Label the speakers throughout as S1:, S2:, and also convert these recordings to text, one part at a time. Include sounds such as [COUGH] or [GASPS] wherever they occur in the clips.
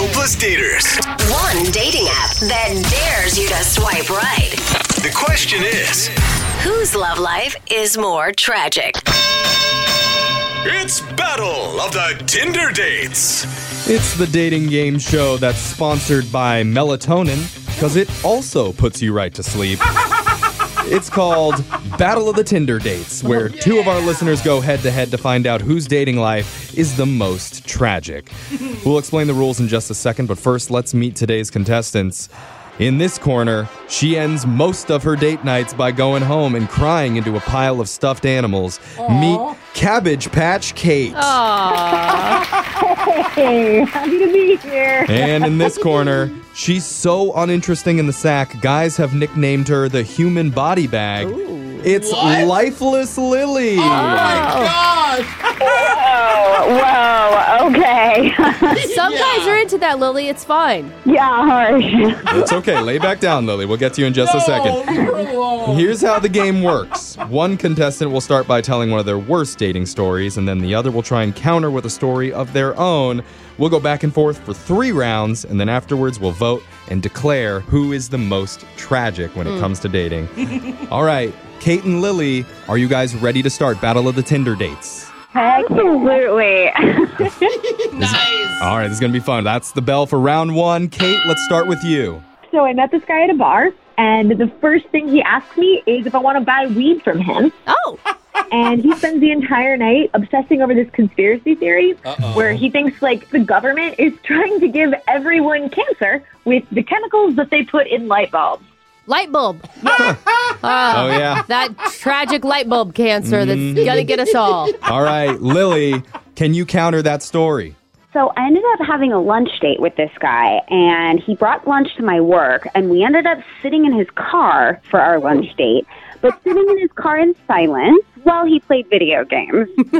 S1: hopeless daters.
S2: One dating app that dares you to swipe right.
S1: The question is
S2: Whose love life is more tragic?
S1: it's Battle of the Tinder Dates.
S3: It's the dating game show that's sponsored by melatonin because it also puts you right to sleep. It's called Battle of the Tinder Dates, where two of our listeners go head to head to find out whose dating life is the most tragic. [LAUGHS] We'll explain the rules in just a second, but first, let's meet today's contestants. In this corner, she ends most of her date nights by going home and crying into a pile of stuffed animals. Meet Cabbage Patch Kate.
S4: Hey, happy to be here.
S3: And in this [LAUGHS] corner, she's so uninteresting in the sack, guys have nicknamed her the human body bag. It's Lifeless Lilly.
S4: Whoa, whoa, okay.
S5: Some guys are into that, Lilly. It's fine.
S4: yeah, harsh.
S3: It's okay. Lay back down, Lilly. We'll get to you in just a second. [LAUGHS] Here's how the game works one contestant will start by telling one of their worst dating stories, and then the other will try and counter with a story of their own. We'll go back and forth for three rounds, and then afterwards we'll vote and declare who is the most tragic when it hmm. comes to dating. [LAUGHS] All right, Kate and Lilly, are you guys ready to start Battle of the Tinder Dates?
S4: Absolutely. [LAUGHS]
S3: All right, this is going to be fun. That's the bell for round one. Kate, let's start with you.
S4: so I met this guy at a bar, and the first thing he asked me is if I want to buy weed from him.
S5: Oh, [LAUGHS]
S4: And he spends the entire night obsessing over this conspiracy theory where he thinks like the government is trying to give everyone cancer with the chemicals that they put in light bulbs.
S5: Light bulb. [LAUGHS]
S3: Ah, oh, yeah.
S5: That tragic light bulb cancer that's mm-hmm. gonna get us all.
S3: All right, Lilly, can you counter that story?
S6: So I ended up having a lunch date with this guy, and he brought lunch to my work, and we ended up sitting in his car for our lunch date, but sitting in his car in silence while he played video games. [LAUGHS]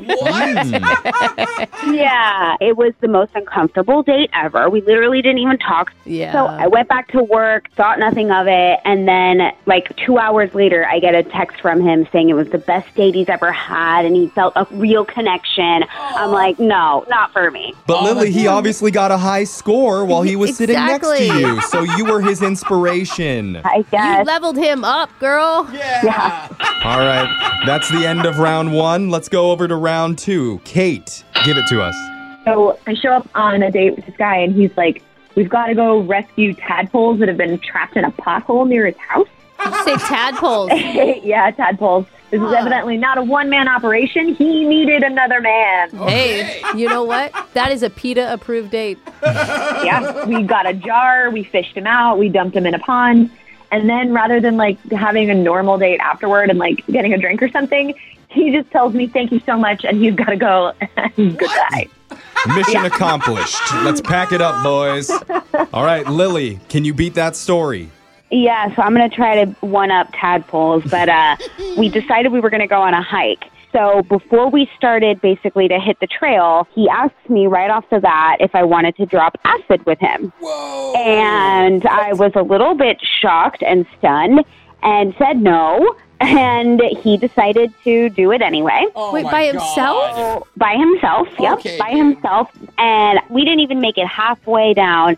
S6: yeah, it was the most uncomfortable date ever. We literally didn't even talk.
S5: Yeah.
S6: So I went back to work, thought nothing of it, and then like two hours later, I get a text from him saying it was the best date he's ever had, and he felt a real connection. I'm like, [GASPS] no, not for me.
S3: But oh Lilly, he obviously got a high score while he was sitting next to you. So you were his inspiration.
S6: I
S5: You leveled him up, girl. Yeah.
S3: All right, that's the end of round one. Let's go over to round two. Kate, give it to us.
S4: So I show up on a date with this guy, and he's like, "We've got to go rescue tadpoles that have been trapped in a pothole near his house."
S5: Say tadpoles? [LAUGHS]
S4: yeah, tadpoles. This is evidently not a one-man operation. He needed another man.
S5: Hey, you know what? That is a PETA approved date. [LAUGHS]
S4: Yeah, we got a jar. We fished him out. We dumped him in a pond, and then rather than like having a normal date afterward and like getting a drink or something, he just tells me thank you so much, and he's got to go. [LAUGHS] Goodbye.
S3: Mission accomplished. Let's pack it up, boys. All right, Lilly, can you beat that story?
S6: Yeah, so I'm going to try to one up tadpoles, but uh, we decided we were going to go on a hike. So before we started basically to hit the trail, he asked me right off the bat if I wanted to drop acid with him. Whoa. And I was a little bit shocked and stunned and said no. And he decided to do it anyway.
S5: Wait, by himself?
S6: By himself, yep,
S7: Okay.
S6: by himself. And we didn't even make it halfway down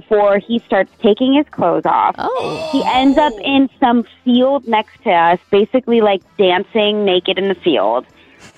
S6: before he starts taking his clothes off.
S5: Oh.
S6: He ends up in some field next to us, basically like dancing naked in the field.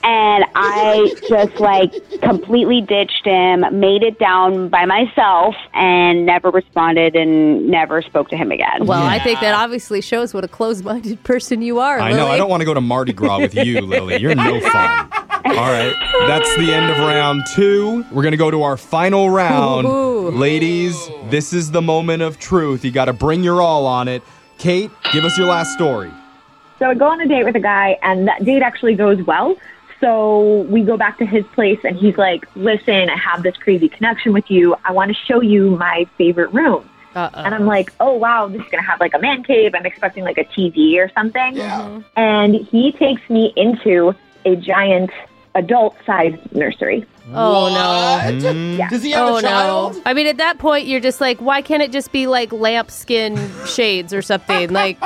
S6: And I just like completely ditched him, made it down by myself, and never responded and never spoke to him again.
S5: Well, I think that obviously shows what a closed minded [LAUGHS] person you are.
S3: I know.
S5: Lilly.
S3: I don't want to go to Mardi Gras with you, Lilly. You're no fun. [LAUGHS] All right. That's the end of round two. We're going to go to our final round.
S5: Ooh.
S3: Ladies, this is the moment of truth. You got to bring your all on it. Kate, give us your last story.
S4: So I go on a date with a guy, and that date actually goes well. So we go back to his place, and he's like, "Listen, I have this crazy connection with you. I want to show you my favorite room."
S5: Uh-uh.
S4: And I'm like, "Oh wow, this is gonna have like a man cave. I'm expecting like a TV or something."
S7: Yeah.
S4: And he takes me into a giant adult-sized nursery.
S5: Oh,
S7: What?
S3: Mm.
S7: Does he have
S5: Oh
S7: a child?
S5: no! I mean, at that point, you're just like, why can't it just be like lambskin shades or something? Like [LAUGHS]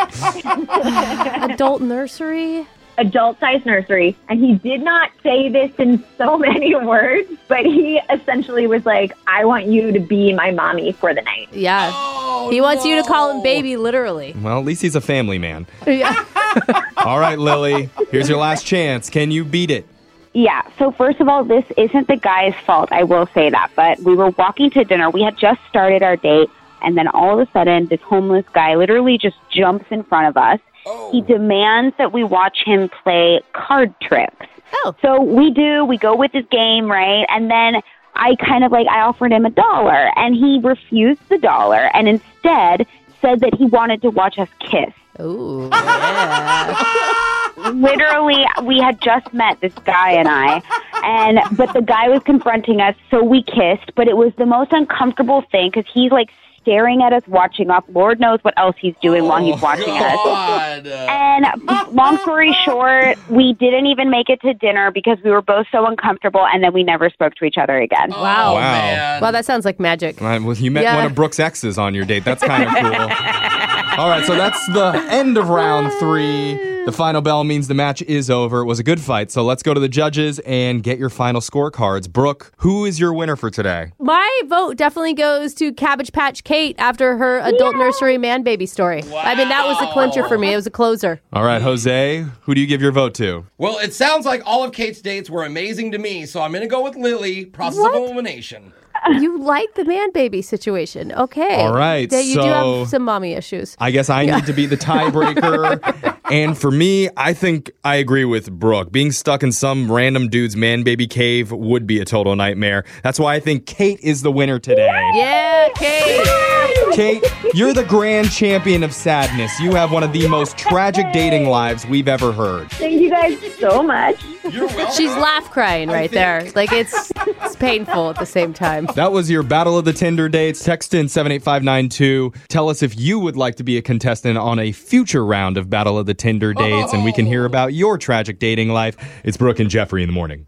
S5: adult nursery?
S4: adult size nursery. And he did not say this in so [LAUGHS] many words, but he essentially was like, I want you to be my mommy for the night.
S5: Yeah.
S7: Oh,
S5: he wants you to call him baby, literally.
S3: Well, at least he's a family man.
S5: Yeah. [LAUGHS]
S3: All right, Lilly, here's your last chance. Can you beat it?
S6: Yeah. So first of all, this isn't the guy's fault. I will say that. But we were walking to dinner. We had just started our date, and then all of a sudden, this homeless guy literally just jumps in front of us. He oh. demands that we watch him play card tricks.
S5: Oh.
S6: So we do. We go with his game, right? And then I kind of like I offered him a dollar, and he refused the dollar, and instead said that he wanted to watch us kiss.
S5: Ooh. Yeah. [LAUGHS]
S6: literally we had just met this guy and I and but the guy was confronting us so we kissed but it was the most uncomfortable thing cuz he's like staring at us watching us lord knows what else he's doing while he's oh, watching us and long story short we didn't even make it to dinner because we were both so uncomfortable and then we never spoke to each other again
S5: Wow.
S7: Oh,
S3: Wow.
S7: man.
S5: Wow, that sounds like magic.
S3: Right, well, you met
S5: Yeah.
S3: one of Brooke's exes on your date. That's kind of cool. [LAUGHS] All right, so that's the end of round three. The final bell means the match is over. It was a good fight, so let's go to the judges and get your final scorecards. Brooke, who is your winner for today?
S5: My vote definitely goes to Cabbage Patch Kate after her adult nursery man baby story. I mean, that was a clincher for me. It was a closer.
S3: All right, Jose, who do you give your vote to?
S7: Well, it sounds like all of Kate's dates were amazing to me, so I'm going to go with Lilly, process
S5: What?
S7: of elimination.
S5: You like the man baby situation. Okay.
S3: All right,
S5: Yeah, you do
S3: so-
S5: have some mommy issues.
S3: I guess I need to be the [LAUGHS] tiebreaker. And for me, I think I agree with Brooke. Being stuck in some random dude's man baby cave would be a total nightmare. That's why I think Kate is the winner today.
S5: Yeah, Kate.
S3: Kate, you're the grand champion of sadness. You have one of the most tragic dating lives we've ever heard.
S4: Thank you guys so much.
S7: You're.
S5: She's laugh crying right there. Like it's it's painful at the same time.
S3: That was your Battle of the Tinder dates. Text in 78592. Tell us if you would like to be a contestant on a future round of Battle of the Tinder dates, and we can hear oh. about your tragic dating life. It's Brooke and Jeffrey in the morning.